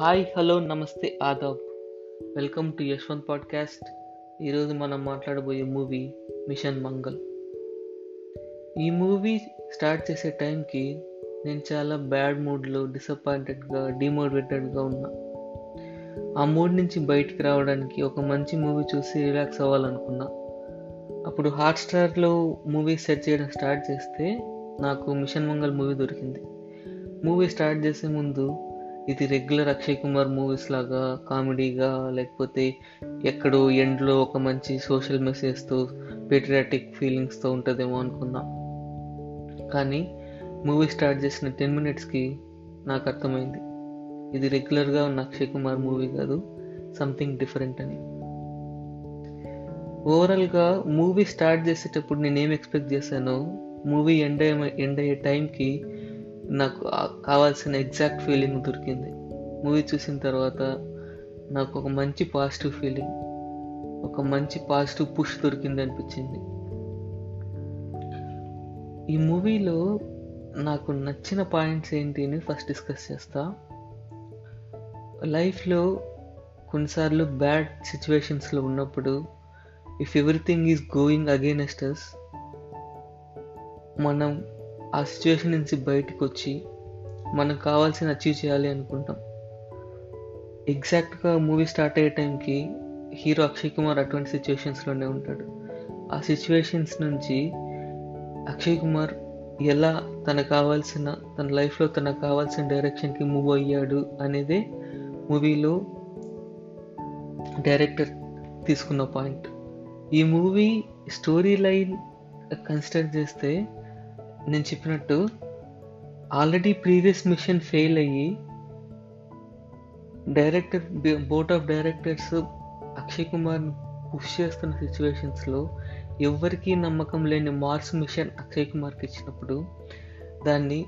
Hi hello నమస్తే Aadab. Welcome to Yashwant podcast. ఈరోజు మనం మాట్లాడబోయే మూవీ మిషన్ మంగల్. ఈ మూవీ స్టార్ట్ చేసే టైంకి నేను చాలా బ్యాడ్ మూడ్లో డిసప్పాయింటెడ్గా డిమోటివేటెడ్గా ఉన్నా. ఆ మూడ్ నుంచి బయటికి రావడానికి ఒక మంచి మూవీ చూసి రిలాక్స్ అవ్వాలనుకున్నా. అప్పుడు హాట్స్టార్లో మూవీ సెర్చ్ చేయడం స్టార్ట్ చేస్తే నాకు మిషన్ మంగల్ మూవీ దొరికింది. మూవీ స్టార్ట్ చేసే ముందు ఇది రెగ్యులర్ అక్షయ్ కుమార్ మూవీస్ లాగా కామెడీగా లేకపోతే ఎక్కడో ఎండ్లో ఒక మంచి సోషల్ మెసేజ్తో పేట్రియాటిక్ ఫీలింగ్స్తో ఉంటుందేమో అనుకున్నా కానీ మూవీ స్టార్ట్ చేసిన టెన్ మినిట్స్కి నాకు అర్థమైంది. ఇది రెగ్యులర్గా ఉన్న అక్షయ్ కుమార్ మూవీ కాదు సంథింగ్ డిఫరెంట్ అని. ఓవరాల్గా మూవీ స్టార్ట్ చేసేటప్పుడు నేనేం ఎక్స్పెక్ట్ చేశానో మూవీ ఎండ్ ఎండ్ అయ్యే టైంకి నాకు కావాల్సిన ఎగ్జాక్ట్ ఫీలింగ్ దొరికింది. మూవీ చూసిన తర్వాత నాకు ఒక మంచి పాజిటివ్ ఫీలింగ్ ఒక మంచి పాజిటివ్ పుష్ దొరికింది అనిపించింది. ఈ మూవీలో నాకు నచ్చిన పాయింట్స్ ఏంటి అని ఫస్ట్ డిస్కస్ చేస్తా. లైఫ్లో కొన్నిసార్లు బ్యాడ్ సిచ్యువేషన్స్లో ఉన్నప్పుడు if everything is going against us మనం ఆ సిచ్యువేషన్ నుంచి బయటకు వచ్చి మనకు కావాల్సిన అచీవ్ చేయాలి అనుకుంటాం. ఎగ్జాక్ట్గా మూవీ స్టార్ట్ అయ్యే టైంకి హీరో అక్షయ్ కుమార్ అటువంటి సిచ్యువేషన్స్లోనే ఉంటాడు. ఆ సిచ్యువేషన్స్ నుంచి అక్షయ్ కుమార్ ఎలా తనకు కావాల్సిన తన లైఫ్లో తనకు కావాల్సిన డైరెక్షన్కి మూవ్ అయ్యాడు అనేదే మూవీలో డైరెక్టర్ తీసుకున్న పాయింట్. ఈ మూవీ స్టోరీ లైన్ కన్సిడర్ చేస్తే నేను చెప్పినట్టు ఆల్రెడీ ప్రీవియస్ మిషన్ ఫెయిల్ అయ్యి director board of directors Akshay కుమార్ని పుష్ చేస్తున్న సిచ్యువేషన్స్లో ఎవరికీ నమ్మకం లేని మార్స్ మిషన్ అక్షయ్ కుమార్కి ఇచ్చినప్పుడు దాన్ని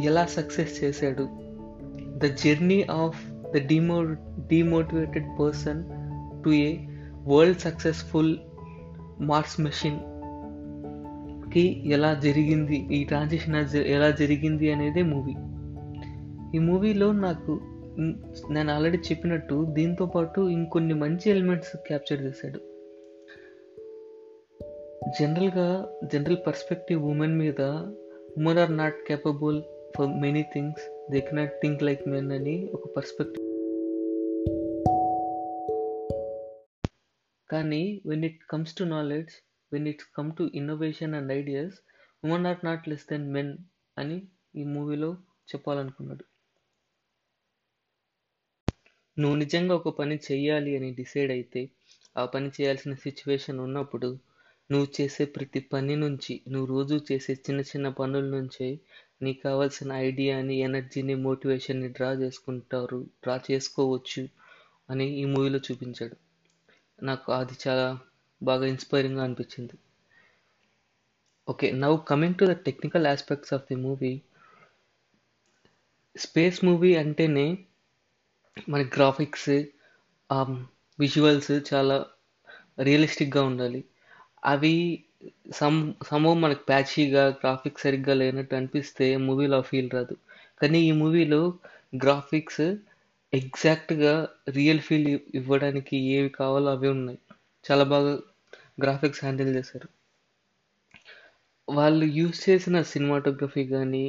ఎలా సక్సెస్ చేశాడు? The journey of the demo demotivated person to a world successful Mars machine కి ఎలా జరిగింది ఈ ట్రాన్సిషన్ ఎలా జరిగింది అనేదే మూవీ ఈ మూవీలో నాకు నేను ఆల్రెడీ చెప్పినట్టు దీంతో పాటు ఇంకొన్ని మంచి ఎలిమెంట్స్ క్యాప్చర్ చేశాడు. జనరల్గా జనరల్ పర్స్పెక్టివ్ ఉమెన్ మీద women are not capable for many things they cannot think like men అని ఒక పర్స్పెక్టివ్ కానీ when it comes to knowledge when it's come to innovation and ideas women are not less then men అని ఈ మూవీలో చెప్పాలనుకున్నాడు. నువ్వు నిజంగా ఒక పని చేయాలి అని డిసైడ్ అయితే ఆ పని చేయాల్సిన సిచ్యువేషన్ ఉన్నప్పుడు నువ్వు చేసే ప్రతి పని నుంచి నువ్వు రోజు చేసే చిన్న చిన్న పనుల నుంచే నీకు కావాల్సిన ఐడియాని ఎనర్జీని మోటివేషన్ని డ్రా చేసుకుంటారు డ్రా చేసుకోవచ్చు అని ఈ మూవీలో చూపించాడు. నాకు అది చాలా బాగా ఇన్స్పైరింగ్గా అనిపించింది. Okay now coming to the technical aspects of the movie space movie అంటేనే మన గ్రాఫిక్స్ విజువల్స్ um, చాలా రియలిస్టిక్గా ఉండాలి. అవి సమ్ సమ్ మనకు ప్యాచీగా గ్రాఫిక్స్ సరిగ్గా లేనట్టు అనిపిస్తే మూవీలో ఫీల్ రాదు. కానీ ఈ మూవీలో గ్రాఫిక్స్ ఎగ్జాక్ట్గా రియల్ ఫీల్ ఇవ్వడానికి ఏవి కావాలో అవి ఉన్నాయి. చాలా బాగా గ్రాఫిక్స్ హ్యాండిల్ చేశారు. వాళ్ళు యూజ్ చేసిన సినిమాటోగ్రఫీ కానీ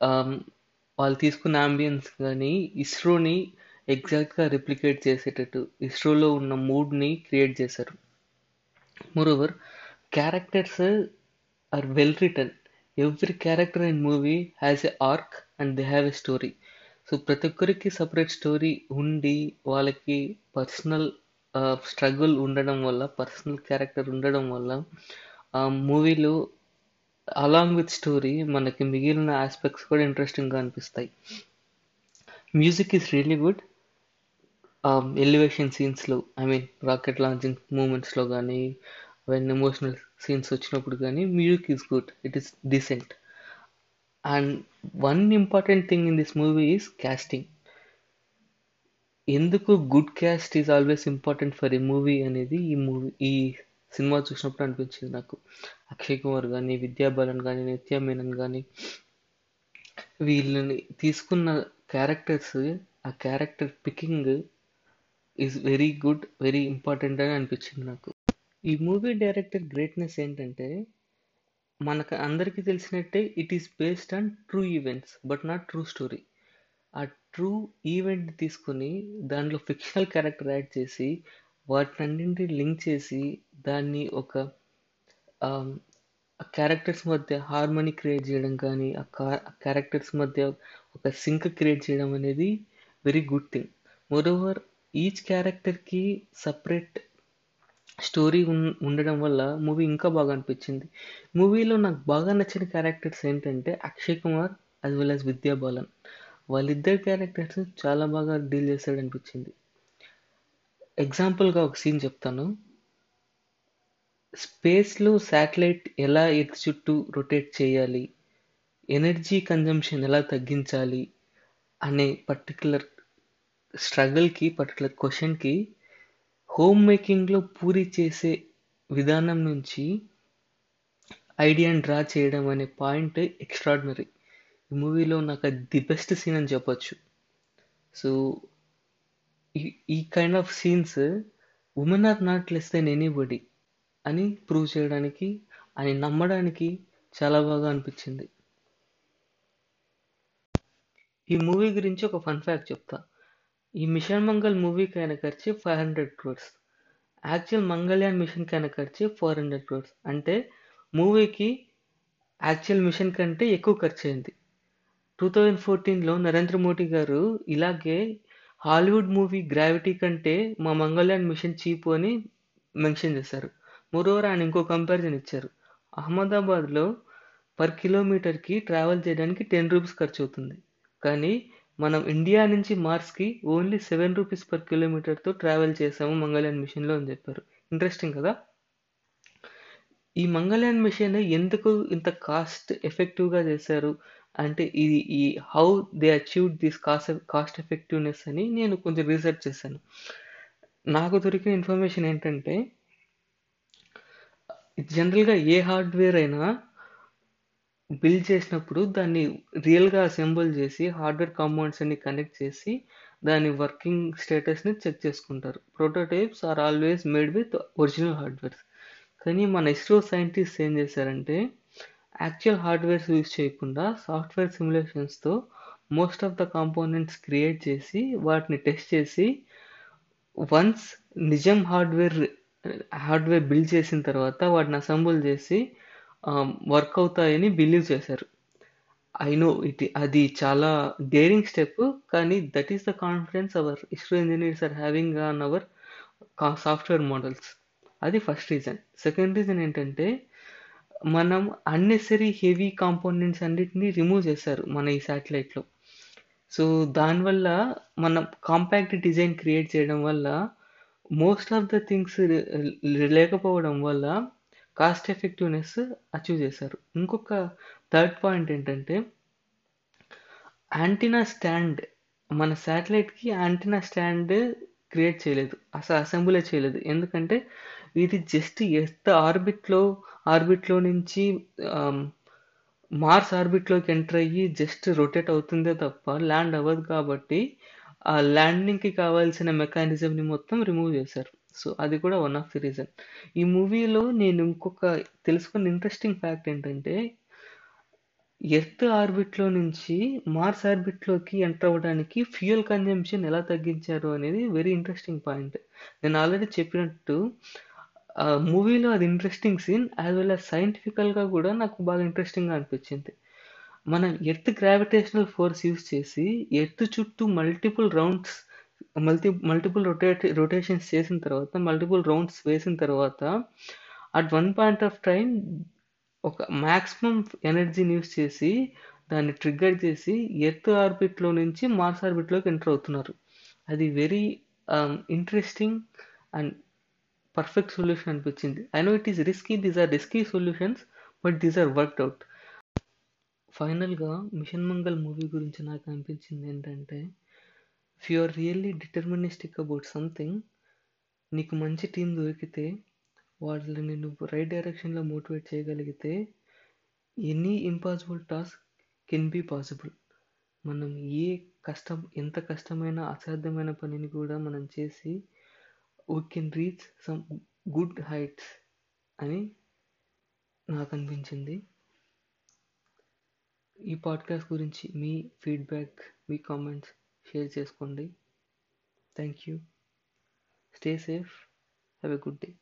um, వాళ్ళు తీసుకున్న అంబియన్స్ కానీ ఇస్రోని ఎగ్జాక్ట్గా రిప్లికేట్ చేసేటట్టు ఇస్రోలో ఉన్న మూడ్ని క్రియేట్ చేశారు. Moreover characters are well written every character in movie has a arc and they have a story so ప్రతి ఒక్కరికి సపరేట్ స్టోరీ ఉండి వాళ్ళకి పర్సనల్ స్ట్రగుల్ ఉండడం వల్ల పర్సనల్ క్యారెక్టర్ ఉండడం వల్ల ఆ మూవీలో అలాంగ్ విత్ స్టోరీ మనకి మిగిలిన ఆస్పెక్ట్స్ కూడా ఇంట్రెస్టింగ్గా అనిపిస్తాయి. Music is really good elevation సీన్స్లో I mean rocket launching మూమెంట్స్లో కానీ అవన్నీ ఎమోషనల్ సీన్స్ వచ్చినప్పుడు కానీ music is good it is decent and one important thing in this movie is casting ఎందుకు good cast is always important for a movie అనేది ఈ movie ఈ cinema చూసినప్పుడు అనిపించింది నాకు. అక్షయ్ కుమార్ కానీ విద్యాబాలన్ కానీ నిత్యా మేనన్ కానీ వీళ్ళని తీసుకున్న క్యారెక్టర్స్ ఆ character picking is very good very important అని అనిపించింది నాకు. ఈ మూవీ డైరెక్టర్ గ్రేట్నెస్ ఏంటంటే మనకు అందరికీ తెలిసినట్టే it is based on true events but not true story ఆ ట్రూ ఈవెంట్ తీసుకొని దాంట్లో ఫిక్షనల్ క్యారెక్టర్ యాడ్ చేసి వాటినన్నింటి లింక్ చేసి దాన్ని ఒక um, క్యారెక్టర్స్ మధ్య హార్మోని క్రియేట్ చేయడం కానీ ఆ క్యారెక్టర్స్ మధ్య ఒక సింక్ క్రియేట్ చేయడం అనేది very good thing moreover each క్యారెక్టర్కి సపరేట్ స్టోరీ ఉండడం వల్ల మూవీ ఇంకా బాగా అనిపించింది. మూవీలో నాకు బాగా నచ్చిన క్యారెక్టర్స్ ఏంటంటే Akshay Kumar as well as Vidya Balan వాళ్ళిద్దరు క్యారెక్టర్స్ చాలా బాగా డీల్ చేశాడు అనిపించింది ఎగ్జాంపుల్గా ఒక సీన్ చెప్తాను. స్పేస్లో శాటిలైట్ ఎలా ఎర్త్ చుట్టూ రొటేట్ చేయాలి? ఎనర్జీ కన్జంప్షన్ ఎలా తగ్గించాలి? అనే పర్టికులర్ స్ట్రగుల్కి పర్టికులర్ క్వశ్చన్కి హోమ్ మేకింగ్లో పూరి చేసే విధానం నుంచి ఐడియాని డ్రా చేయడం అనే పాయింట్ ఎక్స్ట్రాడినరీ ఈ మూవీలో నాకు అది ది బెస్ట్ సీన్ అని చెప్పొచ్చు. సో ఈ ఈ kind of scenes women are not less than anybody అని ప్రూవ్ చేయడానికి అని నమ్మడానికి చాలా బాగా అనిపించింది. ఈ మూవీ గురించి ఒక ఫన్ ఫ్యాక్ట్ చెప్తా. ఈ మిషన్ మంగల్ మూవీకి అయిన ఖర్చు five hundred crores actual Mangalyaan మిషన్కి అయిన ఖర్చు ఫోర్ హండ్రెడ్ క్రోర్స్ అంటే మూవీకి యాక్చువల్ మిషన్ కంటే ఎక్కువ ఖర్చు అయింది టూ థౌజండ్ ఫోర్టీన్లో నరేంద్ర మోడీ గారు ఇలాగే హాలీవుడ్ మూవీ గ్రావిటీ కంటే మా మంగళయాన్ మిషన్ చీప్ అని మెన్షన్ చేశారు. మరోవర్ ఆయన ఇంకో కంపారిజన్ ఇచ్చారు. అహ్మదాబాద్లో పర్ కిలోమీటర్కి ట్రావెల్ చేయడానికి టెన్ రూపీస్ ఖర్చు అవుతుంది. కానీ మనం ఇండియా నుంచి మార్స్కి ఓన్లీ సెవెన్ రూపీస్ పర్ కిలోమీటర్తో ట్రావెల్ చేసాము మంగళయాన్ మిషన్లో అని చెప్పారు. ఇంట్రెస్టింగ్ కదా? ఈ మంగళయాన్ మిషన్ ఎందుకు ఇంత కాస్ట్ ఎఫెక్టివ్గా చేశారు? అంటే ఇది ఈ how they achieve this cost cost effectiveness అని నేను కొంచెం రీసెర్చ్ చేశాను. నాకు దొరికిన ఇన్ఫర్మేషన్ ఏంటంటే జనరల్గా ఏ హార్డ్వేర్ అయినా బిల్డ్ చేసినప్పుడు దాన్ని రియల్గా అసెంబుల్ చేసి హార్డ్వేర్ కాంపౌండ్స్ అన్ని కనెక్ట్ చేసి దాని వర్కింగ్ స్టేటస్ని చెక్ చేసుకుంటారు. Prototypes are always made with original hardwares కానీ మన ఇస్రో సైంటిస్ట్ ఏం చేశారంటే యాక్చువల్ హార్డ్వేర్స్ యూజ్ చేయకుండా software సిమ్యులేషన్స్తో most of the components create చేసి వాటిని టెస్ట్ చేసి వన్స్ నిజం హార్డ్వేర్ హార్డ్వేర్ బిల్డ్ చేసిన తర్వాత వాటిని అసెంబుల్ చేసి వర్క్ అవుతాయని బిలీవ్ చేశారు. ఐ నో ఇట్ అది చాలా డేరింగ్ స్టెప్ కానీ that is the confidence our ISRO engineers are having on our software models అది ఫస్ట్ రీజన్ సెకండ్ రీజన్ ఏంటంటే మనం అన్నెసరీ హెవీ కాంపోనెంట్స్ అన్నిటినీ రిమూవ్ చేశారు మన ఈ శాటిలైట్లో సో దానివల్ల మనం కాంపాక్ట్ డిజైన్ క్రియేట్ చేయడం వల్ల మోస్ట్ ఆఫ్ ద థింగ్స్ లేకపోవడం వల్ల కాస్ట్ ఎఫెక్టివ్నెస్ అచీవ్ చేశారు ఇంకొక థర్డ్ పాయింట్ ఏంటంటే యాంటీనా స్టాండ్ మన శాటిలైట్కి యాంటీనా స్టాండ్ క్రియేట్ చేయలేదు అసలు అసెంబ్లీ చేయలేదు. ఎందుకంటే ఇది జస్ట్ ఎర్త్ ఆర్బిట్లో ఆర్బిట్లో నుంచి మార్స్ ఆర్బిట్లోకి ఎంటర్ అయ్యి జస్ట్ రొటేట్ అవుతుందే తప్ప ల్యాండ్ అవ్వదు కాబట్టి ఆ ల్యాండింగ్కి కావాల్సిన మెకానిజంని మొత్తం రిమూవ్ చేశారు. సో అది కూడా వన్ ఆఫ్ ది రీజన్. ఈ మూవీలో నేను ఇంకొక తెలుసుకున్న ఇంట్రెస్టింగ్ ఫ్యాక్ట్ ఏంటంటే ఎర్త్ ఆర్బిట్లో నుంచి మార్స్ ఆర్బిట్లోకి ఎంటర్ అవ్వడానికి ఫ్యూయల్ కన్జంప్షన్ ఎలా తగ్గించారు అనేది వెరీ ఇంట్రెస్టింగ్ పాయింట్. నేను ఆల్రెడీ చెప్పినట్టు మూవీలో అది interesting scene as well as సైంటిఫికల్గా కూడా నాకు బాగా ఇంట్రెస్టింగ్గా అనిపించింది. మనం ఎర్త్ గ్రావిటేషనల్ ఫోర్స్ యూస్ చేసి ఎర్త్ చుట్టూ multiple rounds multi multiple rotate rotations చేసిన తర్వాత మల్టిపుల్ రౌండ్స్ వేసిన తర్వాత at one point of time ఒక మ్యాక్సిమం ఎనర్జీని యూస్ చేసి దాన్ని ట్రిగ్గర్ చేసి ఎర్త్ ఆర్బిట్లో నుంచి మార్స్ ఆర్బిట్లోకి ఎంటర్ అవుతున్నారు. అది very interesting and perfect solution అనిపించింది. I know it is risky these are risky solutions but these are worked out ఫైనల్గా మిషన్ మంగల్ మూవీ గురించి నాకు అనిపించింది ఏంటంటే if you are really deterministic about something నీకు మంచి టీం దొరికితే వాళ్ళని నువ్వు రైట్ డైరెక్షన్లో మోటివేట్ చేయగలిగితే any impossible task can be possible మనం ఏ కష్టం ఎంత కష్టమైన అసాధ్యమైన పనిని కూడా మనం చేసి we can reach some good heights అని నాకు అనిపించింది ఈ పాడ్కాస్ట్ గురించి మీ ఫీడ్బ్యాక్ మీ కామెంట్స్ షేర్ చేసుకోండి. Thank you stay safe have a good day